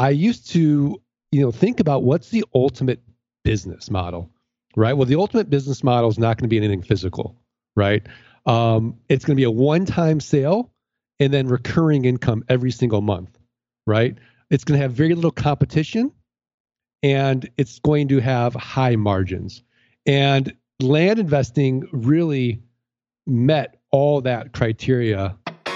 I used to, you know, think about what's the ultimate business model, right? Well, the ultimate business model is not going to be anything physical, right? Um, it's going to be a one-time sale and then recurring income every single month, right? It's going to have very little competition and it's going to have high margins. And land investing really met all that criteria.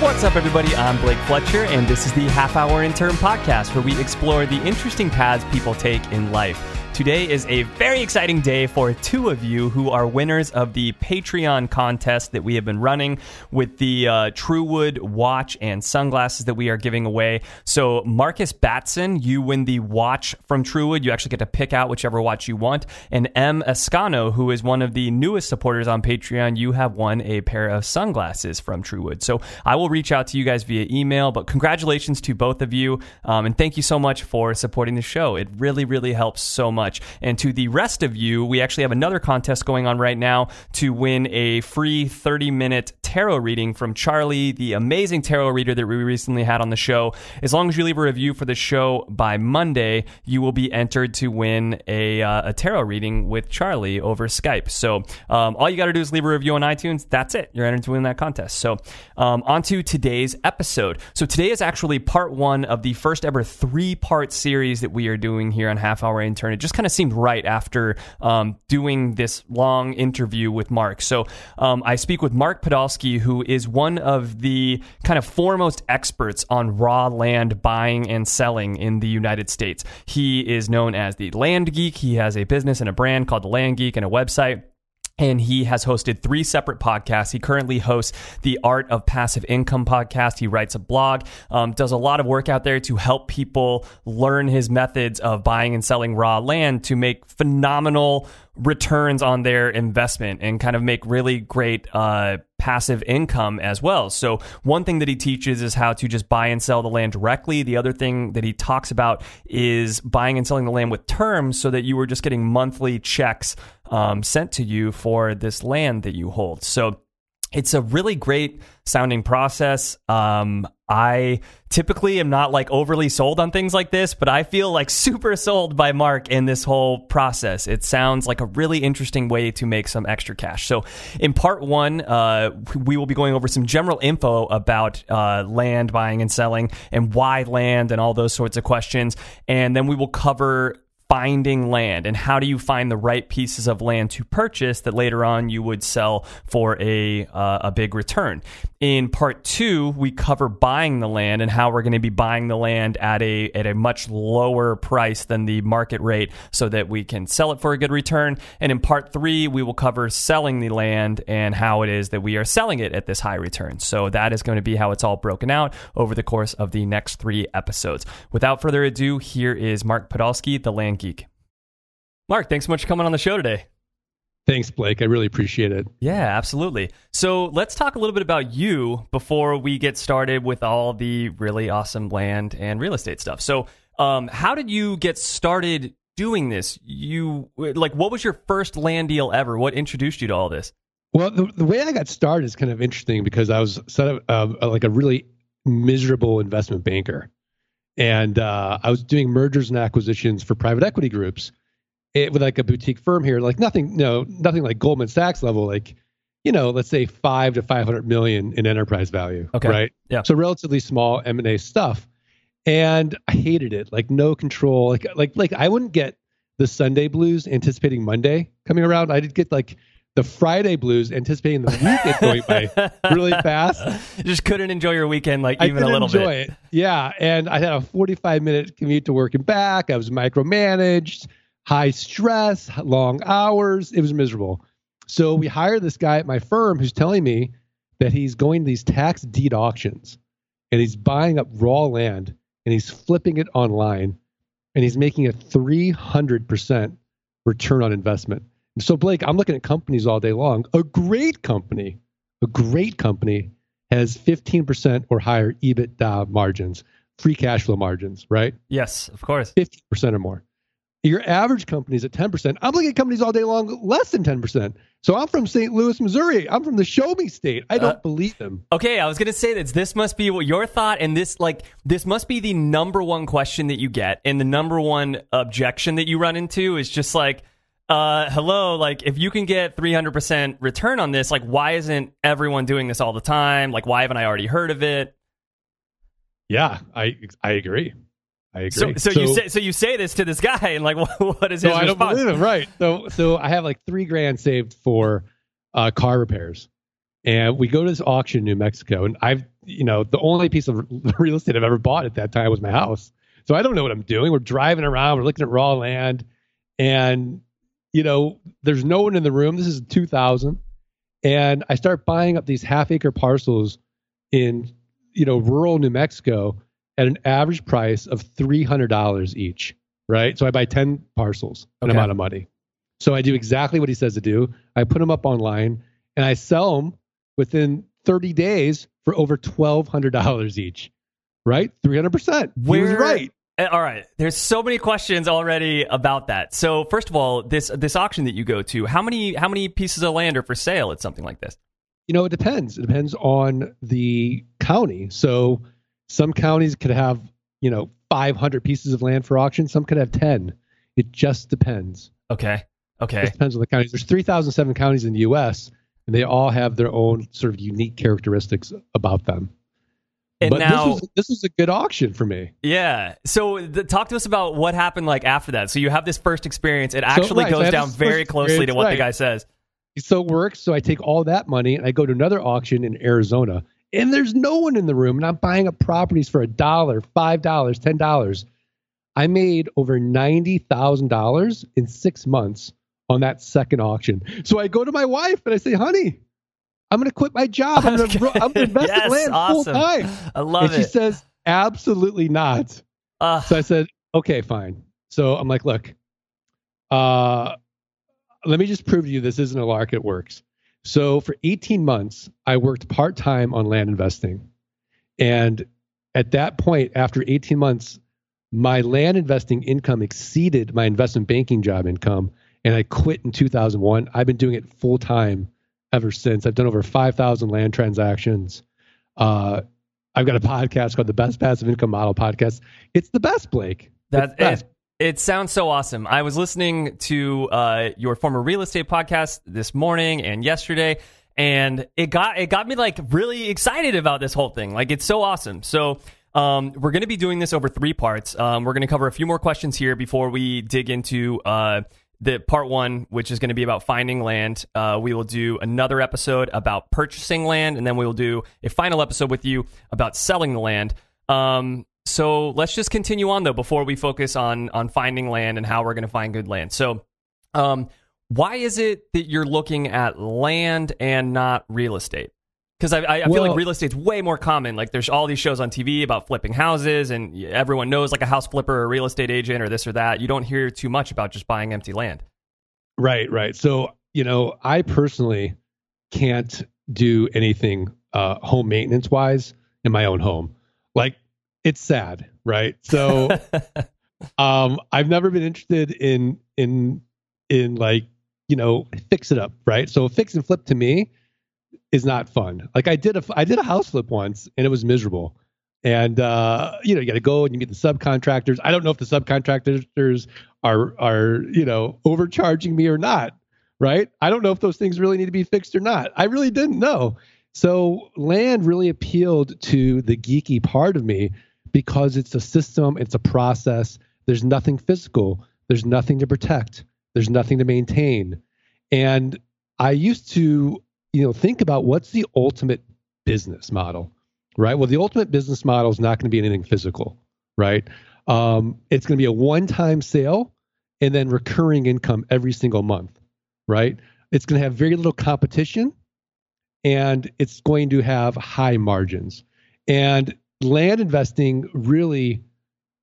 What's up, everybody? I'm Blake Fletcher, and this is the Half Hour Intern Podcast, where we explore the interesting paths people take in life. Today is a very exciting day for two of you who are winners of the Patreon contest that we have been running with the uh, Truewood watch and sunglasses that we are giving away. So, Marcus Batson, you win the watch from Truewood. You actually get to pick out whichever watch you want. And M. Escano, who is one of the newest supporters on Patreon, you have won a pair of sunglasses from Truewood. So, I will reach out to you guys via email, but congratulations to both of you. Um, and thank you so much for supporting the show. It really, really helps so much. And to the rest of you, we actually have another contest going on right now to win a free 30 minute tarot reading from Charlie, the amazing tarot reader that we recently had on the show. As long as you leave a review for the show by Monday, you will be entered to win a, uh, a tarot reading with Charlie over Skype. So um, all you got to do is leave a review on iTunes. That's it. You're entered to win that contest. So um, on to today's episode. So today is actually part one of the first ever three part series that we are doing here on Half Hour Intern. It just kind of seemed right after um, doing this long interview with Mark. So um, I speak with Mark Podolsky, who is one of the kind of foremost experts on raw land buying and selling in the United States. He is known as the Land Geek. He has a business and a brand called the Land Geek and a website and he has hosted three separate podcasts. He currently hosts the Art of Passive Income podcast. He writes a blog, um, does a lot of work out there to help people learn his methods of buying and selling raw land to make phenomenal returns on their investment and kind of make really great uh, passive income as well. So, one thing that he teaches is how to just buy and sell the land directly. The other thing that he talks about is buying and selling the land with terms so that you were just getting monthly checks um, sent to you for this land that you hold. So, it's a really great sounding process. Um, I typically am not like overly sold on things like this, but I feel like super sold by Mark in this whole process. It sounds like a really interesting way to make some extra cash. So, in part one, uh, we will be going over some general info about uh, land buying and selling and why land and all those sorts of questions. And then we will cover finding land and how do you find the right pieces of land to purchase that later on you would sell for a uh, a big return. In part 2, we cover buying the land and how we're going to be buying the land at a at a much lower price than the market rate so that we can sell it for a good return. And in part 3, we will cover selling the land and how it is that we are selling it at this high return. So that is going to be how it's all broken out over the course of the next 3 episodes. Without further ado, here is Mark Podolsky, the land geek. Mark, thanks so much for coming on the show today. Thanks, Blake. I really appreciate it. Yeah, absolutely. So let's talk a little bit about you before we get started with all the really awesome land and real estate stuff. So, um, how did you get started doing this? You like, what was your first land deal ever? What introduced you to all this? Well, the, the way I got started is kind of interesting because I was sort of uh, like a really miserable investment banker. And uh, I was doing mergers and acquisitions for private equity groups it, with like a boutique firm here, like nothing, no, nothing like Goldman Sachs level, like, you know, let's say five to 500 million in enterprise value. Okay. Right. Yeah. So relatively small M&A stuff. And I hated it. Like no control. Like, like, like I wouldn't get the Sunday blues anticipating Monday coming around. I did get like the Friday blues anticipating the weekend going by really fast. Just couldn't enjoy your weekend like even a little enjoy bit. it. Yeah. And I had a 45 minute commute to work and back. I was micromanaged, high stress, long hours. It was miserable. So we hired this guy at my firm who's telling me that he's going to these tax deed auctions and he's buying up raw land and he's flipping it online and he's making a 300% return on investment. So Blake, I'm looking at companies all day long. A great company, a great company has 15% or higher EBITDA margins, free cash flow margins, right? Yes, of course. 15% or more. Your average company is at 10%. I'm looking at companies all day long less than 10%. So I'm from St. Louis, Missouri. I'm from the show me state. I don't Uh, believe them. Okay, I was gonna say that this must be what your thought, and this like this must be the number one question that you get, and the number one objection that you run into is just like, uh, hello, like if you can get three hundred percent return on this, like why isn't everyone doing this all the time? Like why haven't I already heard of it? Yeah, I I agree. I agree. So, so, you say so you say this to this guy, and like what, what is his so I don't believe him, right? So so I have like three grand saved for uh, car repairs, and we go to this auction in New Mexico, and I've you know the only piece of real estate I've ever bought at that time was my house, so I don't know what I'm doing. We're driving around, we're looking at raw land, and you know there's no one in the room. This is 2000, and I start buying up these half acre parcels in you know rural New Mexico at an average price of three hundred dollars each. Right, so I buy ten parcels, an Okay. amount of money. So I do exactly what he says to do. I put them up online and I sell them within 30 days for over $1,200 each. Right, 300 percent. He was right. Uh, All right. There's so many questions already about that. So first of all, this this auction that you go to, how many how many pieces of land are for sale at something like this? You know, it depends. It depends on the county. So some counties could have, you know, 500 pieces of land for auction. Some could have 10. It just depends. Okay. Okay. It depends on the counties. There's 3,007 counties in the U.S. and they all have their own sort of unique characteristics about them. And but now, this was this was a good auction for me. yeah. So the, talk to us about what happened like after that. So you have this first experience. It actually so I goes have down very closely to what the guy says. So it works. So I take all that money and I go to another auction in Arizona, and there's no one in the room, and I'm buying up properties for a dollar, five dollars, ten dollars. I made over ninety thousand dollars in six months on that second auction. So I go to my wife and I say, "Honey, I'm going to quit my job. I'm going to I'm going to invest Yes, in land awesome. full time." I love it. and she says, "Absolutely not." Uh, So I said, okay, fine. So I'm like, look, uh, let me just prove to you this isn't a lark. It works. So for 18 months, I worked part time on land investing. And at that point, after 18 months, my land investing income exceeded my investment banking job income. And I quit in 2001. I've been doing it full time ever since. I've done over 5,000 land transactions. Uh, I've got a podcast called the Best Passive Income Model Podcast. It's the best, Blake. That It's it, it sounds so awesome. I was listening to uh, your former real estate podcast this morning and yesterday, and it got it got me like really excited about this whole thing. Like it's so awesome. So. Um, we're going to be doing this over three parts. Um, we're going to cover a few more questions here before we dig into uh, the part one, which is going to be about finding land. Uh, we will do another episode about purchasing land, and then we will do a final episode with you about selling the land. Um, so let's just continue on though before we focus on on finding land and how we're going to find good land. So, um, why is it that you're looking at land and not real estate? Because I, I, I feel Well- like real estate's way more common. Like there's all these shows on TV about flipping houses, and everyone knows like a house flipper or a real estate agent or this or that. You don't hear too much about just buying empty land. Right, right. So, you know, I personally can't do anything uh, home maintenance wise in my own home. Like, it's sad, right? So, um, I've never been interested in in in like you know fix it up, right? So, fix and flip to me is not fun. Like, I did a I did a house flip once, and it was miserable. And uh, you know, you got to go and you meet the subcontractors. I don't know if the subcontractors are are you know overcharging me or not right? I don't know if those things really need to be fixed or not. I really didn't know. So land really appealed to the geeky part of me because it's a system it's a process. There's nothing physical. There's nothing to protect. There's nothing to maintain. And i used to you know think about what's the ultimate business model right well the ultimate business model is not going to be anything physical right um, it's going to be a one-time sale and then recurring income every single month, right? It's going to have very little competition and it's going to have high margins. And land investing really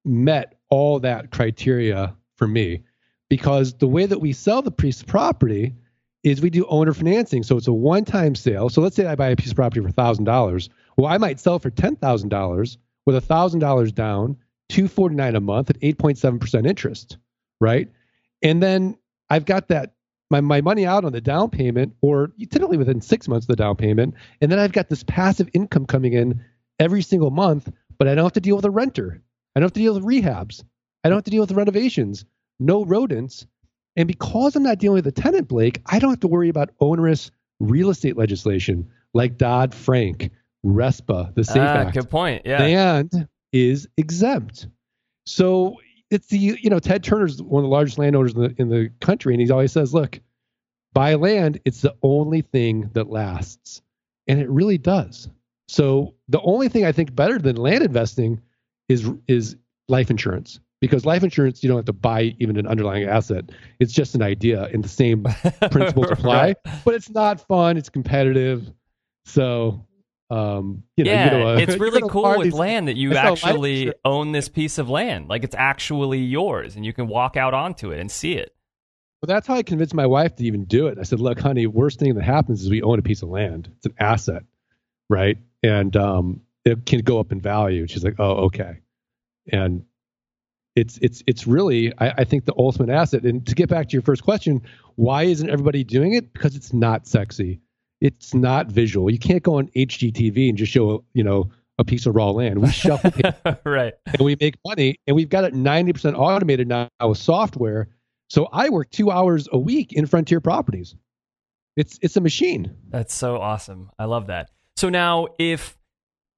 met all that criteria for me. because the way that we sell the piece of property is we do owner financing. So it's a one-time sale. So let's say I buy a piece of property for thousand dollars. Well, I might sell for ten thousand dollars with a thousand dollars down, two forty nine a month at eight point seven percent interest, right? And then I've got that my, my money out on the down payment, or typically within six months of the down payment, and then I've got this passive income coming in every single month, but I don't have to deal with a renter. I don't have to deal with rehabs. I don't have to deal with renovations. No rodents. And because I'm not dealing with a tenant, Blake, I don't have to worry about onerous real estate legislation like Dodd Frank, RESPA, the SAFE Ah, Act. good point. Yeah. Land is exempt. So it's the you know Ted Turner's one of the largest landowners in the in the country, and he always says, "Look, buy land. It's the only thing that lasts," and it really does. So the only thing I think better than land investing is is life insurance because life insurance you don't have to buy even an underlying asset. It's just an idea, and the same principles apply. Right. But it's not fun. It's competitive. So. Um, you know, yeah, you know, uh, it's really gonna cool with these- land that you I sell life actually own this piece of land. Like it's actually yours and you can walk out onto it and see it. Well, that's how I convinced my wife to even do it. I said, "Look, honey, worst thing that happens is we own a piece of land. It's an asset, right? And um, it can go up in value." She's like, "Oh, okay." And it's it's it's really, I, I think, the ultimate asset. And to get back to your first question, why isn't everybody doing it? Because it's not sexy. It's not visual. You can't go on HGTV and just show, you know, a piece of raw land. We shuffle paper right. and we make money and we've got it 90% automated now with software so i work two hours a week in frontier properties it's it's a machine That's so awesome. I love that. So now if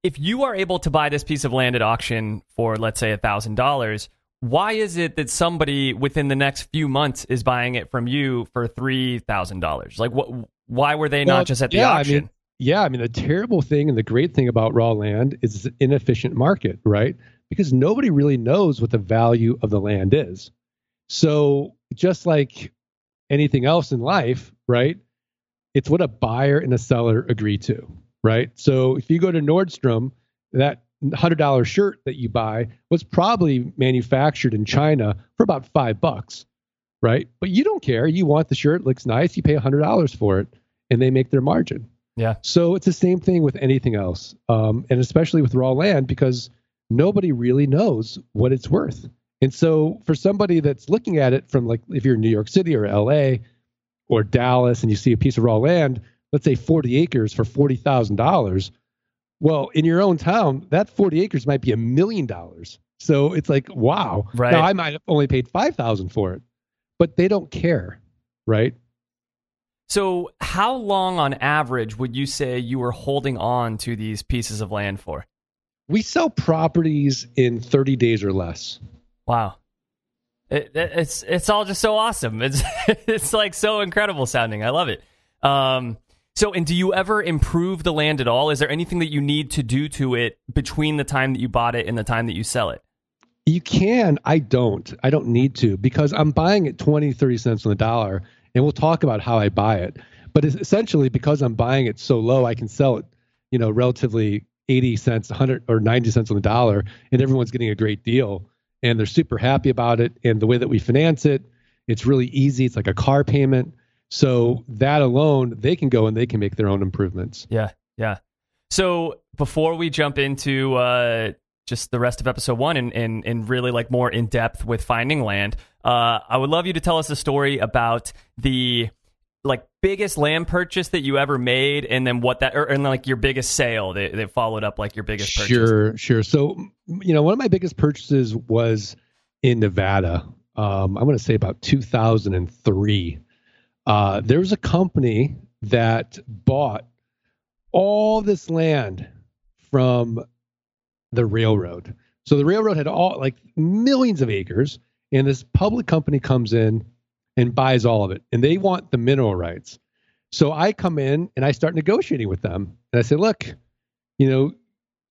if you are able to buy this piece of land at auction for let's say a $1000, why is it that somebody within the next few months is buying it from you for $3000? Like what why were they Well, not just at the yeah, auction? I mean, yeah i mean the terrible thing and the great thing about raw land is it's an inefficient market right because nobody really knows what the value of the land is so just like anything else in life right it's what a buyer and a seller agree to right so if you go to nordstrom that $100 shirt that you buy was probably manufactured in china for about five bucks right but you don't care you want the shirt looks nice you pay $100 for it and they make their margin Yeah. so it's the same thing with anything else, um, and especially with raw land because nobody really knows what it's worth. And so for somebody that's looking at it from like if you're in New York City or LA or Dallas and you see a piece of raw land, let's say 40 acres for $40,000, well, in your own town, that 40 acres might be a million dollars. So it's like, wow. Right. Now I might have only paid 5,000 for it, but they don't care, right? So, how long on average would you say you were holding on to these pieces of land for? We sell properties in 30 days or less. Wow. It, it- it's it's all just so awesome. It's it's like so incredible sounding. I love it. Um so and do you ever improve the land at all? Is there anything that you need to do to it between the time that you bought it and the time that you sell it? You can. I don't. I don't need to because I'm buying it 20, 30 cents on the dollar. And we'll talk about how I buy it. But essentially, because I'm buying it so low, I can sell it, you know, relatively 80 cents, 100 or 90 cents on the dollar, and everyone's getting a great deal. And they're super happy about it. And the way that we finance it, it's really easy. It's like a car payment. So that alone, they can go and they can make their own improvements. Yeah, yeah. So before we jump into uh, just the rest of episode one and, and, and really like more in depth with finding land, uh, I would love you to tell us a story about the like biggest land purchase that you ever made, and then what that, or and like your biggest sale that, that followed up like your biggest purchase. Sure, sure. So, you know, one of my biggest purchases was in Nevada. Um, I'm going to say about 2003. Uh, there was a company that bought all this land from the railroad. So the railroad had all like millions of acres, and this public company comes in and buys all of it, and they want the mineral rights. So I come in and I start negotiating with them, and I say, look, you know,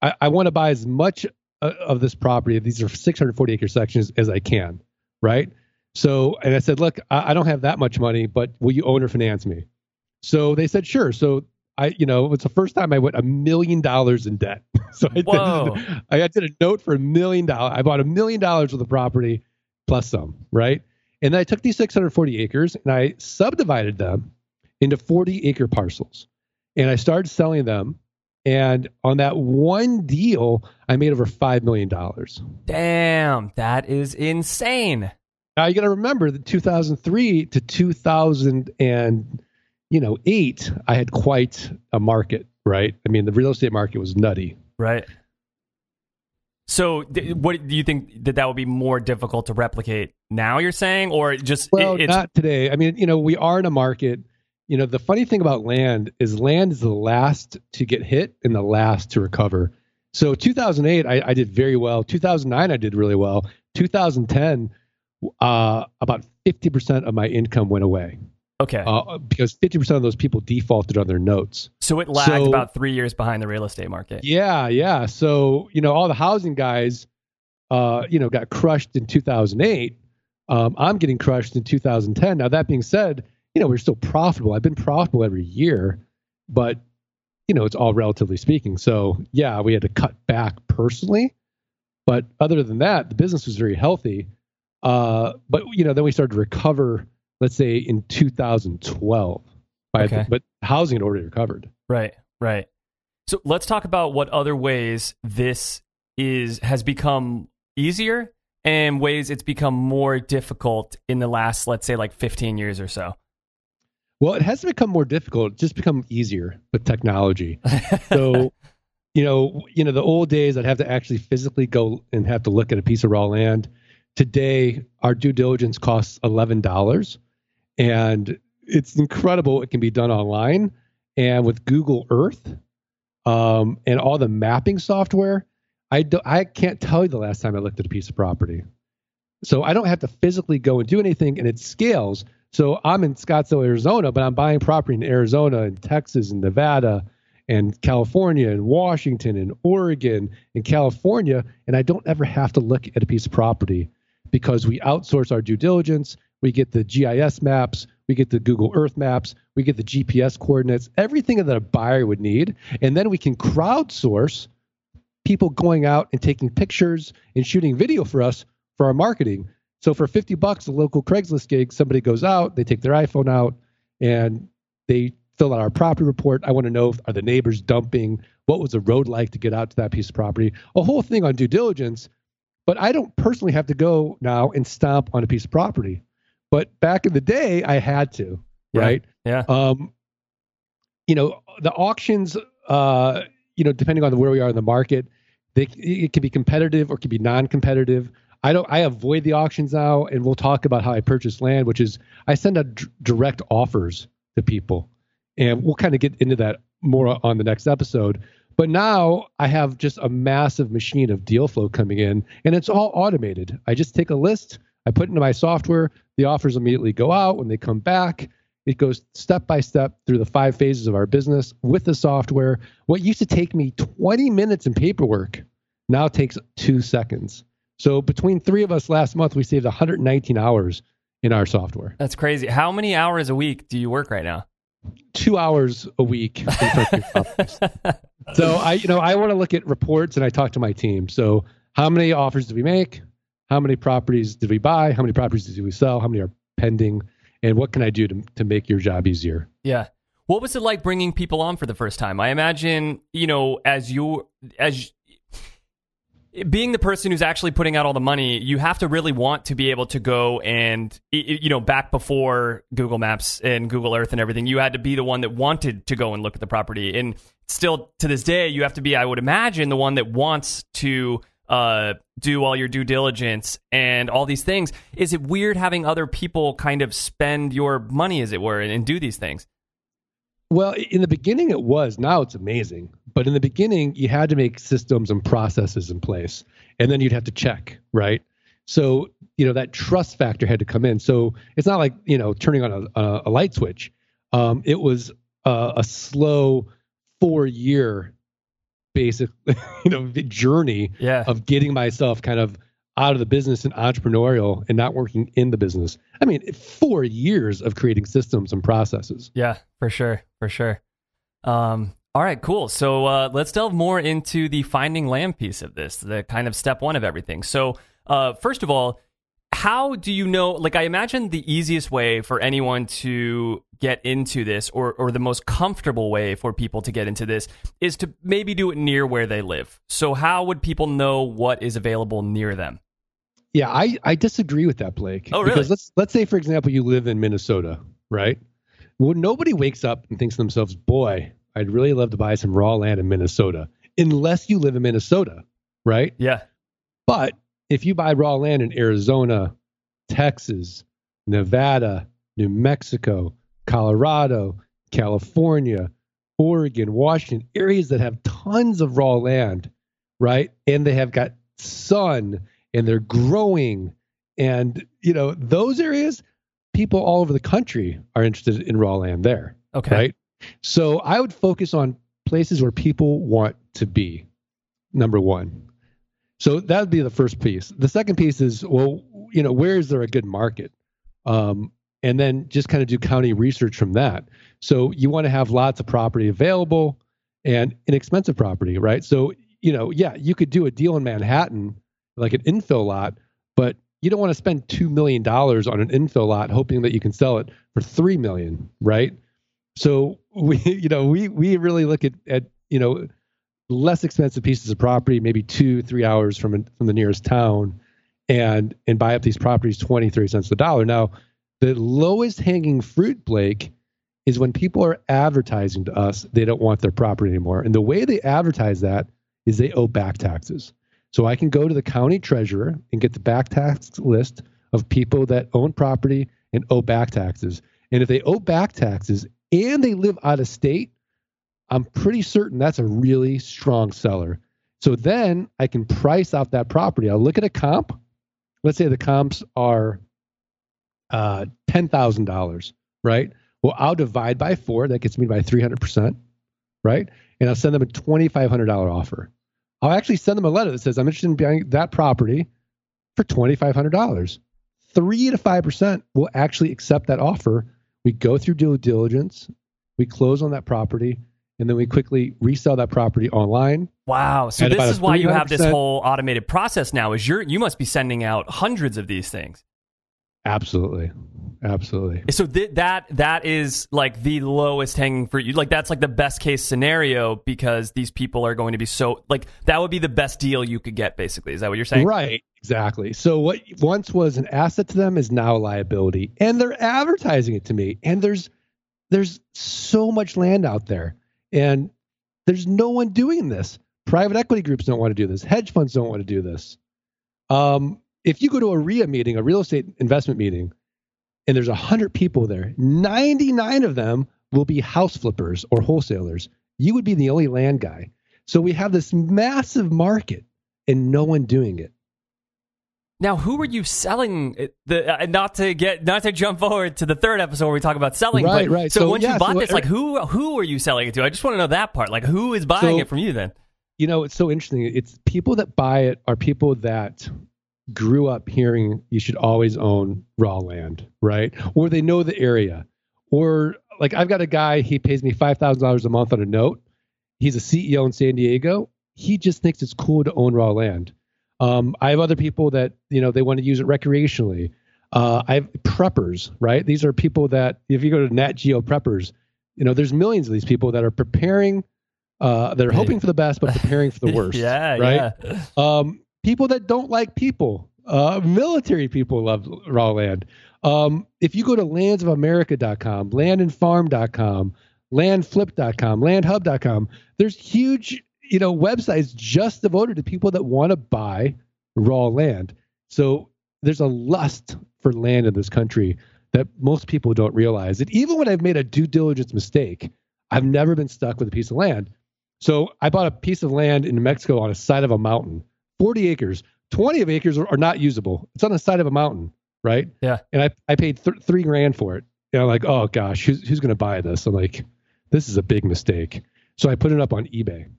I, I want to buy as much uh, of this property. These are 640 acre sections as I can, right? So, and I said, look, I, I don't have that much money, but will you own or finance me? So they said, sure. So I, you know, it's the first time I went a million dollars in debt. so I Whoa. did, I did a note for a million dollars. I bought a million dollars of the property plus some, right? And then I took these 640 acres and I subdivided them into 40 acre parcels. And I started selling them. And on that one deal, I made over $5 million. Damn, that is insane. Now you got to remember that 2003 to 2000 and you know eight, I had quite a market, right? I mean, the real estate market was nutty. Right. So, th- what do you think that that would be more difficult to replicate now? You're saying, or just Well, it- it's not today. I mean, you know, we are in a market. You know, the funny thing about land is land is the last to get hit and the last to recover. So 2008, I, I did very well. 2009, I did really well. 2010, uh, about 50% of my income went away okay? uh, because 50% of those people defaulted on their notes. so it lagged so- about three years behind the real estate market. Yeah, yeah. So you know, all the housing guys, uh, you know, got crushed in 2008. Um, I'm getting crushed in 2010. Now that being said, you know, we're still profitable. I've been profitable every year, but you know, it's all relatively speaking. So yeah, we had to cut back personally, but other than that, the business was very healthy. Uh, but you know, then we started to recover. Let's say in 2012, by Okay. but housing had already recovered. Right, right. So let's talk about what other ways this is has become easier and ways it's become more difficult in the last, let's say, like 15 years or so. Well, it has become more difficult. It's just become easier with technology. So, you know, you know, the old days I'd have to actually physically go and have to look at a piece of raw land. Today, our due diligence costs eleven dollars, and it's incredible. It can be done online, and with Google Earth, um, and all the mapping software. I do, I can't tell you the last time I looked at a piece of property. So I don't have to physically go and do anything, and it scales. So I'm in Scottsdale, Arizona, but I'm buying property in Arizona and Texas and Nevada and California and Washington and Oregon and California, and I don't ever have to look at a piece of property because we outsource our due diligence. We get the GIS maps, we get the Google Earth maps, we get the GPS coordinates, everything that a buyer would need, and then we can crowdsource people going out and taking pictures and shooting video for us for our marketing. So for 50 bucks, a local Craigslist gig, somebody goes out, they take their iPhone out and they fill out our property report. I want to know if, are the neighbors dumping? What was the road like to get out to that piece of property? A whole thing on due diligence. But I don't personally have to go now and stomp on a piece of property. But back in the day, I had to, Yeah. right? Yeah. Um, you know, the auctions, uh, you know, depending on where we are in the market, they it can be competitive or it can be non-competitive. I don't. I avoid the auctions now, and we'll talk about how I purchase land, which is I send out d- direct offers to people, and we'll kind of get into that more on the next episode. But now I have just a massive machine of deal flow coming in, and it's all automated. I just take a list, I put it into my software, the offers immediately go out. When they come back, it goes step by step through the five phases of our business with the software. What used to take me 20 minutes in paperwork now takes two seconds. So between three of us last month, we saved 119 hours in our software. That's crazy. How many hours a week do you work right now? Two hours a week. in purchasing properties. so I, you know, I want to look at reports and I talk to my team. So how many offers did we make? How many properties did we buy? How many properties did we sell? How many are pending? And what can I do to, to make your job easier? Yeah. What was it like bringing people on for the first time? I imagine, you know, as you as being the person who's actually putting out all the money, you have to really want to be able to go and you know, back before Google Maps and Google Earth and everything, you had to be the one that wanted to go and look at the property. And still to this day, you have to be, I would imagine, the one that wants to uh, do all your due diligence and all these things. Is it weird having other people kind of spend your money, as it were, and, and do these things? Well, in the beginning, it was. Now it's amazing. But in the beginning, you had to make systems and processes in place, and then you'd have to check, right? So you know that trust factor had to come in. So it's not like you know turning on a, a, light switch. Um, it was a, a slow four year basic you know journey Yeah. of getting myself kind of out of the business and entrepreneurial and not working in the business. I mean, four years of creating systems and processes. Yeah, for sure, for sure. Um, all right, cool. So uh, let's delve more into the finding land piece of this, the kind of step one of everything. So uh, first of all, how do you know like i imagine the easiest way for anyone to get into this or or the most comfortable way for people to get into this is to maybe do it near where they live so how would people know what is available near them Yeah, I, I disagree with that, Blake. Oh, really? Because let's let's say, for example, you live in Minnesota, right? Well, nobody wakes up and thinks to themselves, "Boy, I'd really love to buy some raw land in Minnesota," unless you live in Minnesota, right? yeah But if you buy raw land in Arizona, Texas, Nevada, New Mexico, Colorado, California, Oregon, Washington, areas that have tons of raw land, right? And they have got sun and they're growing. And, you know, those areas, people all over the country are interested in raw land there okay right? So I would focus on places where people want to be. Number one. So that would be the first piece. The second piece is, well, you know, where is there a good market? Um, and then just kind of do county research from that. So you want to have lots of property available and inexpensive property, right? So, you know, yeah, you could do a deal in Manhattan, like an infill lot, but you don't want to spend $2 million on an infill lot hoping that you can sell it for 3 million, right? So we, you know, we we really look at at you know less expensive pieces of property, maybe two three hours from from the nearest town, and and buy up these properties 23 cents a dollar. Now, the lowest hanging fruit, Blake, is when people are advertising to us they don't want their property anymore, and the way they advertise that is they owe back taxes. So I can go to the county treasurer and get the back tax list of people that own property and owe back taxes. And if they owe back taxes and they live out of state, I'm pretty certain that's a really strong seller. So then I can price off that property. I'll look at a comp. Let's say the comps are uh, $10,000, right? Well, I'll divide by four. That gets me by 300%, right? And I'll send them a $2,500 offer. I'll actually send them a letter that says, I'm interested in buying that property for $2,500. Three to 5% will actually accept that offer. We go through due diligence, we close on that property, and then we quickly resell that property online. wow so this is why you have this whole automated process now is you're you must be sending out hundreds of these things Absolutely. Absolutely. So th- that that is like the lowest hanging fruit. You like that's like the best case scenario because these people are going to be so like that would be the best deal you could get. Basically, is that what you're saying? Right, exactly. So what once was an asset to them is now a liability, and they're advertising it to me. And there's there's so much land out there, and there's no one doing this. Private equity groups don't want to do this. Hedge funds don't want to do this. Um, if you go to a REIA meeting, a real estate investment meeting, and there's a hundred people there, 99 of them will be house flippers or wholesalers. You would be the only land guy. So we have this massive market and no one doing it. Now, who are you selling the? Uh, not to get not to jump forward to the third episode where we talk about selling. Right, but, right. So, So, once yeah, you bought so this, er- like who who are you selling it to? I just want to know that part. Like who is buying So- it from you then? You know, it's so interesting. It's people that buy it are people that grew up hearing you should always own raw land, right? Or they know the area. Or like I've got a guy, he pays me $5,000 a month on a note. He's a CEO in San Diego. He just thinks it's cool to own raw land. Um, I have other people that, you know, they want to use it recreationally. Uh, I have preppers, right? These are people that, if you go to Nat Geo preppers, you know, there's millions of these people that are preparing, uh, they're hoping for the best, but preparing for the worst. yeah, right? yeah. Um, people that don't like people, uh, military people love raw land. Um, if you go to landsofamerica.com, landandfarm.com, landflip.com, landhub.com, there's huge, you know, websites just devoted to people that want to buy raw land. So there's a lust for land in this country that most people don't realize. And even when I've made a due diligence mistake, I've never been stuck with a piece of land. So I bought a piece of land in New Mexico on the side of a mountain, 40 acres. 20 of acres are, are not usable. It's on the side of a mountain, right? Yeah. And I, I paid th- three grand for it. And I'm like, oh gosh, who's, who's going to buy this? I'm like, this is a big mistake. So I put it up on eBay.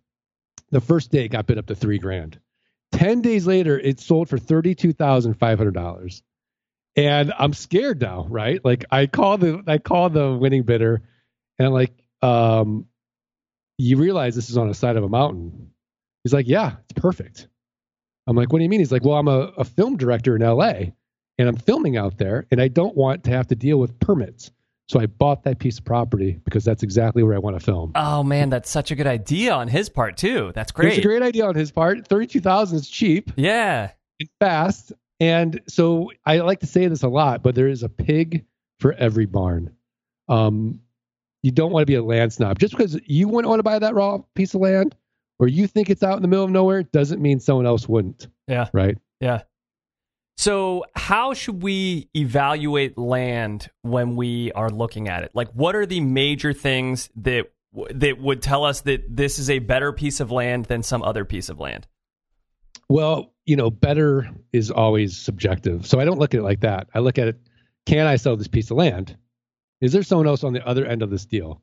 The first day it got bid up to three grand. 10 days later, it sold for $32,500. And I'm scared now, right? Like I call the, I call the winning bidder and I'm like, um, you realize this is on the side of a mountain. He's like, yeah, it's perfect. I'm like, what do you mean? He's like, well, I'm a, a film director in LA and I'm filming out there, and I don't want to have to deal with permits. So I bought that piece of property because that's exactly where I want to film. Oh man, that's such a good idea on his part too. That's great. It's a great idea on his part. Thirty-two thousand is cheap Yeah. and fast, and so I like to say this a lot, but there is a pig for every barn. Um, you don't want to be a land snob just because you wouldn't want to buy that raw piece of land, or you think it's out in the middle of nowhere, doesn't mean someone else wouldn't. Yeah. Right. Yeah. So, how should we evaluate land when we are looking at it? Like, what are the major things that that would tell us that this is a better piece of land than some other piece of land? Well, you know, better is always subjective. So I don't look at it like that. I look at it, can I sell this piece of land? Is there someone else on the other end of this deal?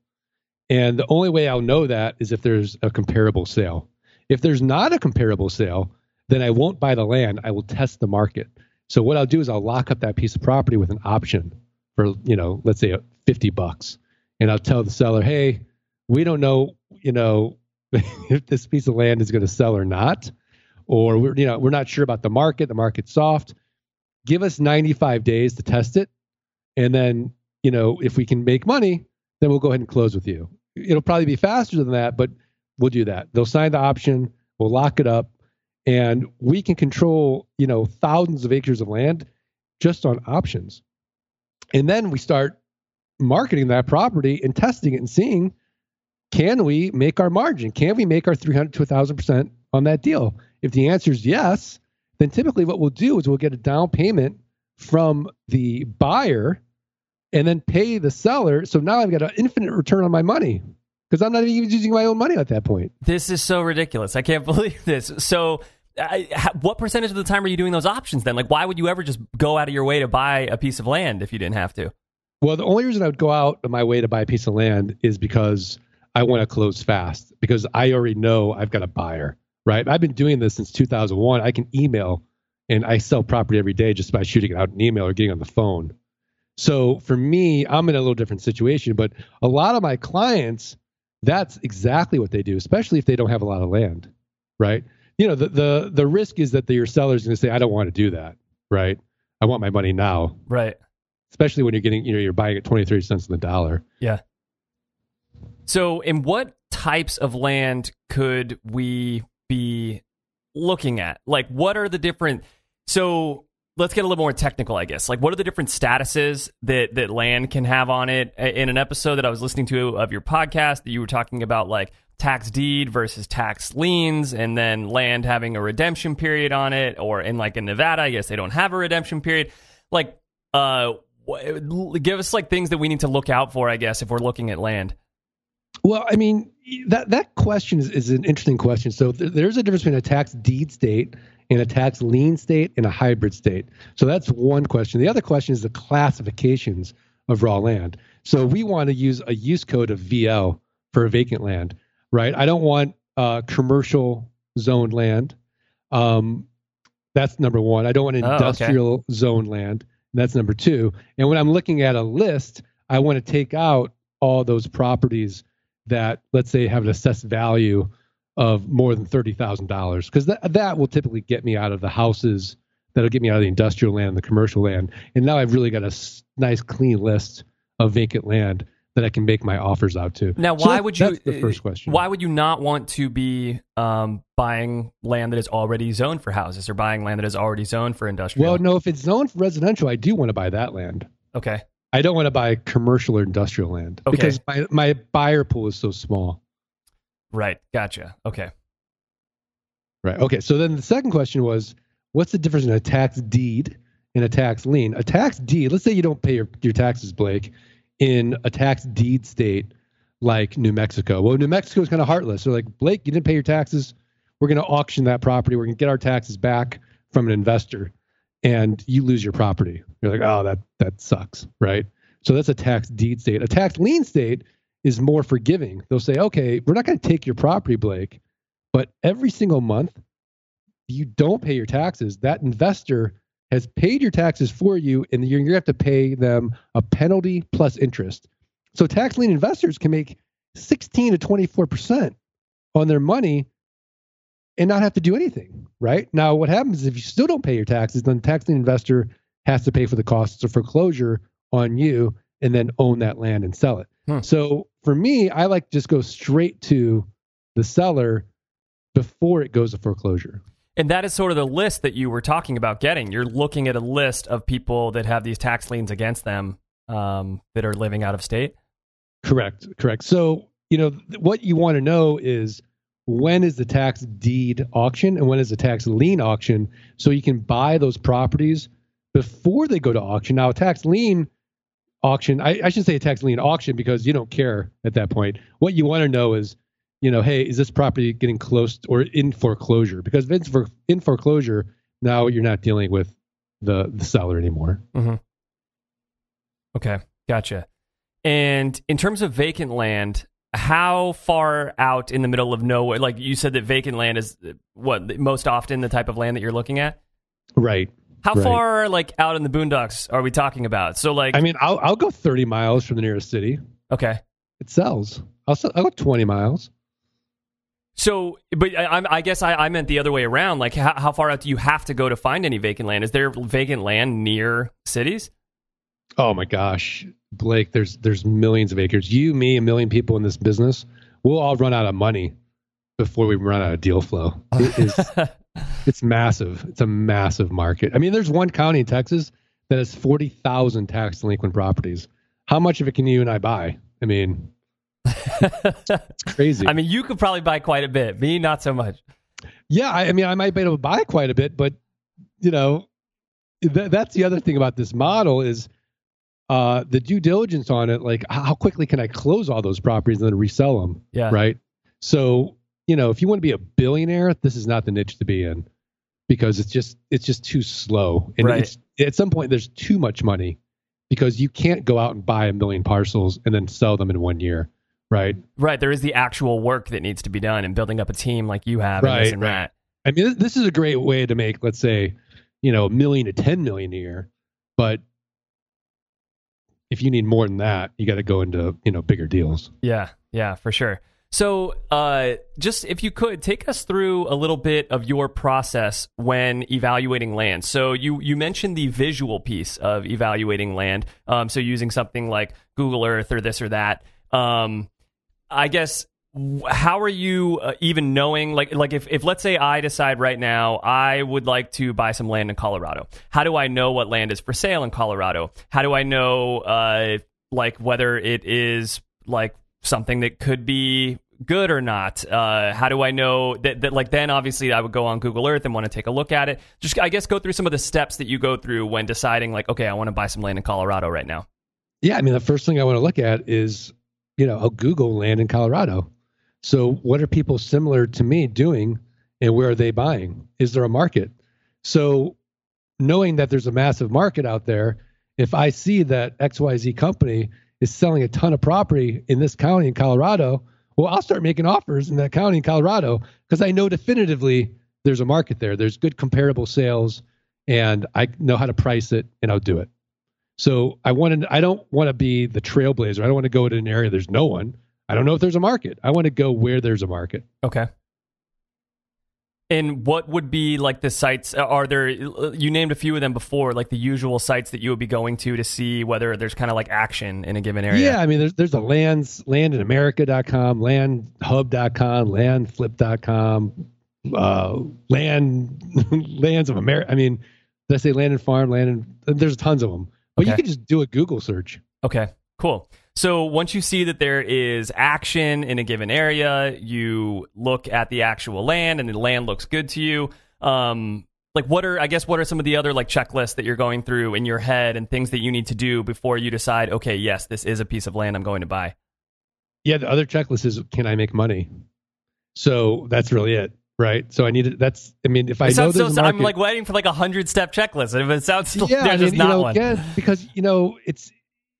And the only way I'll know that is if there's a comparable sale. If there's not a comparable sale, then I won't buy the land. I will test the market. So what I'll do is I'll lock up that piece of property with an option for, you know, let's say 50 bucks. And I'll tell the seller, "Hey, we don't know, you know, if this piece of land is going to sell or not." or we're you know we're not sure about the market the market's soft give us 95 days to test it and then you know if we can make money then we'll go ahead and close with you it'll probably be faster than that but we'll do that. They'll sign the option we'll lock it up and we can control you know thousands of acres of land just on options. And then we start marketing that property and testing it and seeing can we make our margin? Can we make our 300 to 1000 percent on that deal? If the answer is yes, then typically what we'll do is we'll get a down payment from the buyer and then pay the seller. So now I've got an infinite return on my money because I'm not even using my own money at that point. This is so ridiculous. I can't believe this. So, I, what percentage of the time are you doing those options then? Like, why would you ever just go out of your way to buy a piece of land if you didn't have to? Well, the only reason I would go out of my way to buy a piece of land is because I want to close fast because I already know I've got a buyer, right? I've been doing this since 2001. I can email and I sell property every day just by shooting out an email or getting on the phone. So for me, I'm in a little different situation, but a lot of my clients, that's exactly what they do, especially if they don't have a lot of land, right? You know, the the the risk is that the, your seller's going to say, I don't want to do that, right? I want my money now, Right. especially when you're getting, you know, you're buying at 23 cents on the dollar. Yeah. So, in what types of land could we be looking at? Like, what are the different? So, let's get a little more technical, I guess. Like, what are the different statuses that that land can have on it? In an episode that I was listening to of your podcast, that you were talking about like tax deed versus tax liens, and then land having a redemption period on it, or in like in Nevada, I guess they don't have a redemption period. Like, uh, give us like things that we need to look out for, I guess, if we're looking at land. Well, I mean, that that question is, is an interesting question. So th- there's a difference between a tax deed state and a tax lien state and a hybrid state. So that's one question. The other question is the classifications of raw land. So we want to use a use code of VL for a vacant land, right? I don't want uh, commercial zoned land. Um, that's number one. I don't want Oh, okay. industrial zone land. That's number two. And when I'm looking at a list, I want to take out all those properties that, let's say, have an assessed value of more than thirty thousand dollars, because that that will typically get me out of the houses. That'll get me out of the industrial land and the commercial land. And now I've really got a s- nice, clean list of vacant land that I can make my offers out to. Now, why that- would you? That's the first question. Why would you not want to be um, buying land that is already zoned for houses, or buying land that is already zoned for industrial? Well, no, if it's zoned for residential, I do want to buy that land. Okay. I don't want to buy commercial or industrial land Okay. because my, my buyer pool is so small. Right. Gotcha. Okay. Right. Okay. So then the second question was, what's the difference in a tax deed and a tax lien? A tax deed, let's say you don't pay your, your taxes, Blake, in a tax deed state like New Mexico. Well, New Mexico is kind of heartless. They're like, Blake, you didn't pay your taxes. We're going to auction that property. We're going to get our taxes back from an investor, and you lose your property. You're like, oh, that that sucks, right? So that's a tax deed state. A tax lien state is more forgiving. They'll say, okay, we're not going to take your property, Blake, but every single month you don't pay your taxes, that investor has paid your taxes for you, and you're going to have to pay them a penalty plus interest. So tax lien investors can make 16 to 24 percent on their money and not have to do anything. Right now, what happens is if you still don't pay your taxes, then the tax lien investor has to pay for the costs of foreclosure on you and then own that land and sell it. Hmm. So for me, I like to just go straight to the seller before it goes to foreclosure. And that is sort of the list that you were talking about getting. You're looking at a list of people that have these tax liens against them um, that are living out of state. Correct, correct. So, you know, th- what you want to know is when is the tax deed auction and when is the tax lien auction so you can buy those properties before they go to auction. Now, a tax lien auction, I, I should say a tax lien auction because you don't care at that point. What you want to know is, you know, hey, is this property getting close or in foreclosure? Because if it's for, in foreclosure, now you're not dealing with the, the seller anymore. Mm-hmm. Okay, gotcha. And in terms of vacant land, how far out in the middle of nowhere? Like you said, that vacant land is what most often the type of land that you're looking at. Right. How Right. far, like out in the boondocks, are we talking about? So, like, I mean, I'll, I'll go 30 miles from the nearest city. okay, It sells. I'll, sell, I'll go 20 miles. so, but I, I'm- guess I, I meant the other way around. Like, how, how far out do you have to go to find any vacant land? Is there vacant land near cities? Oh my gosh, Blake, there's there's millions of acres. You, me, a million people in this business, we'll all run out of money before we run out of deal flow. It is, it's massive. It's a massive market. I mean, there's one county in Texas that has 40,000 tax delinquent properties. How much of it can you and I buy? I mean, it's crazy. I mean, you could probably buy quite a bit. Me, not so much. Yeah, I, I mean, I might be able to buy quite a bit, but you know, th- that's the other thing about this model is uh, the due diligence on it. Like, how quickly can I close all those properties and then resell them? Yeah. Right. So, you know, if you want to be a billionaire, this is not the niche to be in because it's just it's just too slow. And Right. it's, at some point, there's too much money because you can't go out and buy a million parcels and then sell them in one year. Right. Right. There is the actual work that needs to be done and building up a team like you have Right, and right. that. I mean, this- this is a great way to make, let's say, you know, a million to 10 million a year. But if you need more than that, you got to go into, you know, bigger deals. Yeah, yeah, for sure. So, uh, just if you could take us through a little bit of your process when evaluating land. So, you you mentioned the visual piece of evaluating land. Um, so, using something like Google Earth or this or that. Um, I guess how are you uh, even knowing like like if, if let's say I decide right now I would like to buy some land in Colorado. How do I know what land is for sale in Colorado? How do I know uh, like whether it is like something that could be good or not? Uh, how do I know that, that like then obviously I would go on Google Earth and want to take a look at it. Just I guess go through some of the steps that you go through when deciding like okay I want to buy some land in Colorado right now. Yeah. I mean, the first thing I want to look at is, you know, I'll Google land in Colorado. So what are people similar to me doing and where are they buying? Is there a market? So knowing that there's a massive market out there, if I see that XYZ company is selling a ton of property in this county in Colorado, well, I'll start making offers in that county in Colorado because I know definitively there's a market there. There's good comparable sales and I know how to price it and I'll do it. So I want to. I don't want to be the trailblazer. I don't want to go to an area there's no one. I don't know if there's a market. I want to go where there's a market. Okay. And what would be like the sites? uh, Are there, you named a few of them before, like the usual sites that you would be going to to see whether there's kind of like action in a given area? Yeah, I mean there's there's a lands landinamerica.com, landhub.com, landflip.com, uh land lands of America. I mean, did I say land and farm, land and there's tons of them. But you Okay. can just do a Google search. Okay, cool. So once you see that there is action in a given area, you look at the actual land and the land looks good to you. Um, like what are I guess what are some of the other like checklists that you're going through in your head and things that you need to do before you decide, okay, yes, this is a piece of land I'm going to buy. Yeah, the other checklist is can I make money? So that's really it, right? So I need to, that's I mean if I know there's so, a I'm like waiting for like a hundred step checklist, and if it sounds yeah, there's I mean, just you not know, one. again, because you know, it's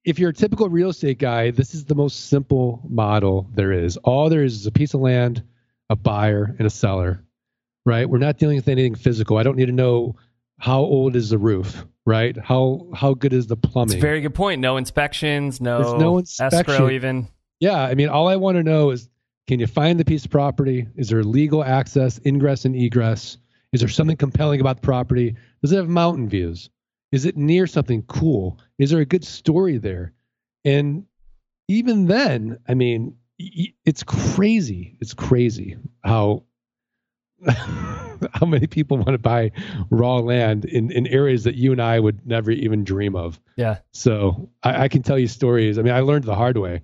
if you're a typical real estate guy, this is the most simple model there is. All there is is a piece of land, a buyer, and a seller, right? We're not dealing with anything physical. I don't need to know how old is the roof, right? How how good is the plumbing? It's a very good point. No inspections, no, There's no escrow, inspection. even. Yeah, I mean, all I want to know is can you find the piece of property? Is there legal access, ingress and egress? Is there something compelling about the property? Does it have mountain views? Is it near something cool? Is there a good story there? And even then, I mean, it's crazy. It's crazy how how many people want to buy raw land in, in areas that you and I would never even dream of. Yeah. So I, I can tell you stories. I mean, I learned the hard way.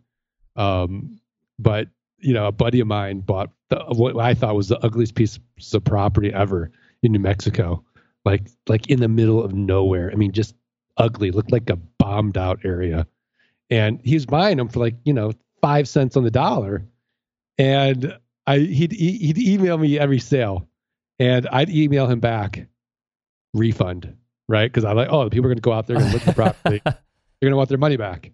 Um, but you know, a buddy of mine bought the, what I thought was the ugliest piece of property ever in New Mexico, like like in the middle of nowhere. I mean, just ugly. Looked like a bombed out area. And he was buying them for like you know five cents on the dollar, and I he'd he'd email me every sale, and I'd email him back, refund, right? Because I'm like, oh, the people are going to go out there and look at the property, they're going to want their money back.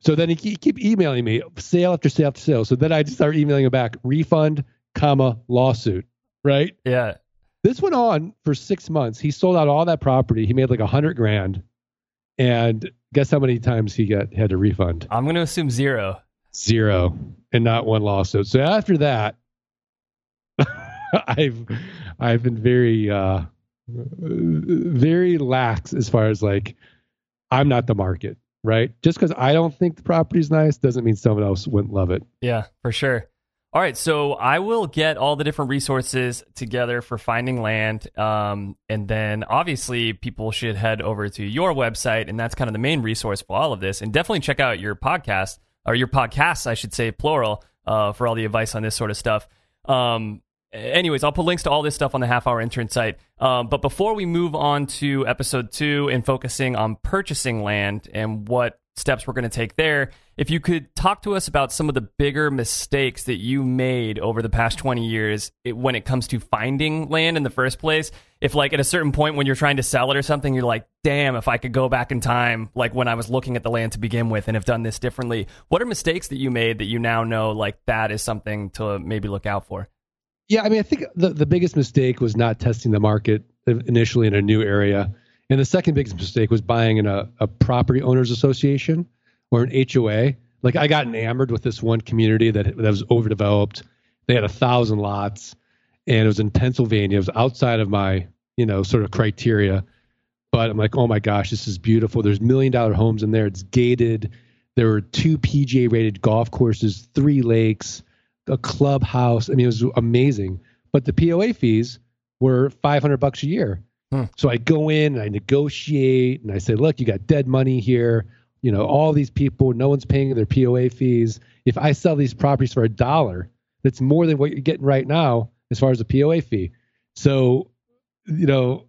So then he keep, keep emailing me sale after sale after sale. So then I just start emailing him back, refund, comma lawsuit, right? Yeah. This went on for six months. He sold out all that property. He made like a hundred grand, and guess how many times he got had to refund? I'm going to assume zero. Zero, and not one lawsuit. So after that, I've I've been very uh very lax as far as like I'm not the market, right? Just because I don't think the property's nice doesn't mean someone else wouldn't love it. Yeah, for sure. All right, so I will get all the different resources together for finding land, um, and then obviously people should head over to your website, and that's kind of the main resource for all of this. And definitely check out your podcast or your podcasts, I should say, plural, uh, for all the advice on this sort of stuff. Um, anyways, I'll put links to all this stuff on the half hour intern site. Um, but before we move on to episode two and focusing on purchasing land and what steps we're going to take there, if you could talk to us about some of the bigger mistakes that you made over the past 20 years it, when it comes to finding land in the first place. If, like, at a certain point when you're trying to sell it or something, you're like, damn, if I could go back in time, like when I was looking at the land to begin with and have done this differently, what are mistakes that you made that you now know, like, that is something to maybe look out for? Yeah, I mean, I think the, the biggest mistake was not testing the market uh, initially in a new area. And the second biggest mistake was buying in a, a property owners association or an HOA. Like I got enamored with this one community that, that was overdeveloped. They had a thousand lots and it was in Pennsylvania. It was outside of my, you know, sort of criteria. But I'm like, oh my gosh, this is beautiful. There's million dollar homes in there. It's gated. There were two PGA rated golf courses, three lakes, a clubhouse. I mean, it was amazing. But the POA fees were 500 bucks a year. Hmm. So I go in and I negotiate and I say, look, you got dead money here. You know, all these people, no one's paying their POA fees. If I sell these properties for a dollar, that's more than what you're getting right now as far as the POA fee. So, you know,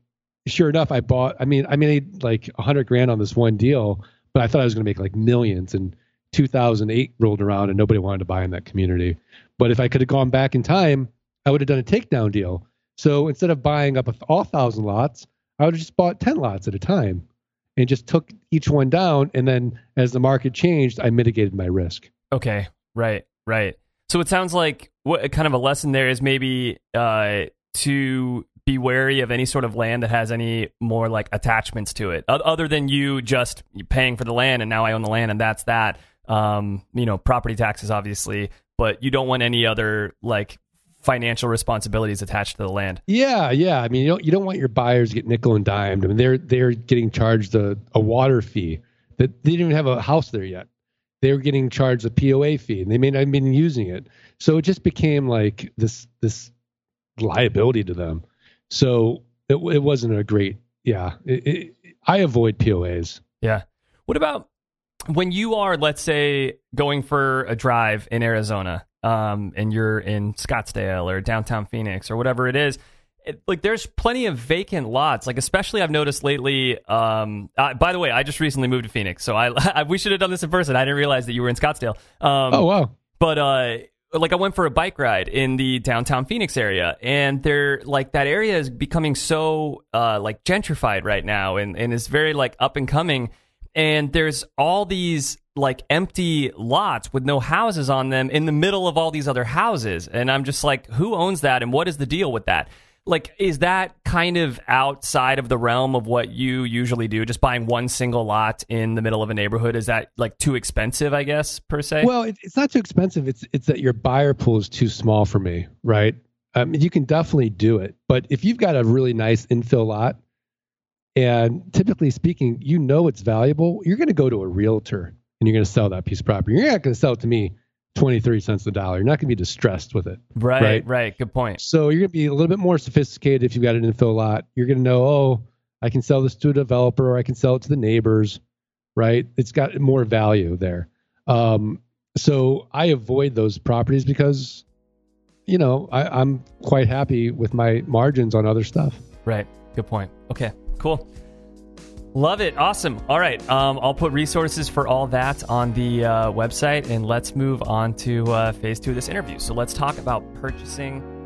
sure enough, I bought. I mean, I made like a hundred grand on this one deal, but I thought I was going to make like millions. And 2008 rolled around, and nobody wanted to buy in that community. But if I could have gone back in time, I would have done a takedown deal. So instead of buying up all thousand lots, I would have just bought 10 lots at a time and just took each one down. And then as the market changed, I mitigated my risk. Okay, right, right. So it sounds like what kind of a lesson there is maybe uh, to be wary of any sort of land that has any more like attachments to it, other than you just paying for the land and now I own the land and that's that. Um, you know, property taxes obviously, but you don't want any other like financial responsibilities attached to the land. Yeah, yeah. I mean, you don't you don't want your buyers to get nickel and dimed. I mean, they're they're getting charged a, a water fee that they didn't even have a house there yet. They were getting charged a POA fee, and they may not have been using it. So it just became like this this liability to them. So it it wasn't a great. Yeah, it, it, I avoid POAs. Yeah. What about when you are, let's say, going for a drive in Arizona, um, and you're in Scottsdale or downtown Phoenix or whatever it is? It, like, there's plenty of vacant lots. Like, especially I've noticed lately. Um, uh, by the way, I just recently moved to Phoenix, so I, I we should have done this in person. I didn't realize that you were in Scottsdale. Um, Oh wow. but uh like I went for a bike ride in the downtown Phoenix area and they're like that area is becoming so uh like gentrified right now and and is very like up and coming and there's all these like empty lots with no houses on them in the middle of all these other houses and I'm just like who owns that and what is the deal with that like is that kind of outside of the realm of what you usually do just buying one single lot in the middle of a neighborhood is that like too expensive i guess per se Well, it's not too expensive. It's it's that your buyer pool is too small for me, right? I mean, you can definitely do it, but if you've got a really nice infill lot And typically speaking, you know it's valuable. You're going to go to a realtor and you're going to sell that piece of property. You're not going to sell it to me 23 cents a dollar. You're not going to be distressed with it. Right, right, Right. Good point. So you're going to be a little bit more sophisticated if you've got an infill lot. You're going to know, oh, I can sell this to a developer or I can sell it to the neighbors, right? It's got more value there. Um, so I avoid those properties because, you know, I, I'm quite happy with my margins on other stuff. Right. Good point. Okay. Cool. Love it. Awesome. All right. Um, I'll put resources for all that on the uh, website, and let's move on to uh, phase two of this interview. So let's talk about purchasing.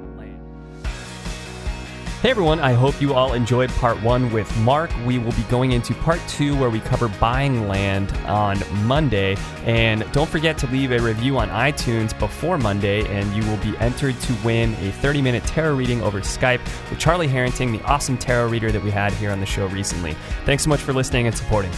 Hey everyone, I hope you all enjoyed part one with Mark. We will be going into part two where we cover buying land on Monday. And don't forget to leave a review on iTunes before Monday, and you will be entered to win a 30 minute tarot reading over Skype with Charlie Harrington, the awesome tarot reader that we had here on the show recently. Thanks so much for listening and supporting.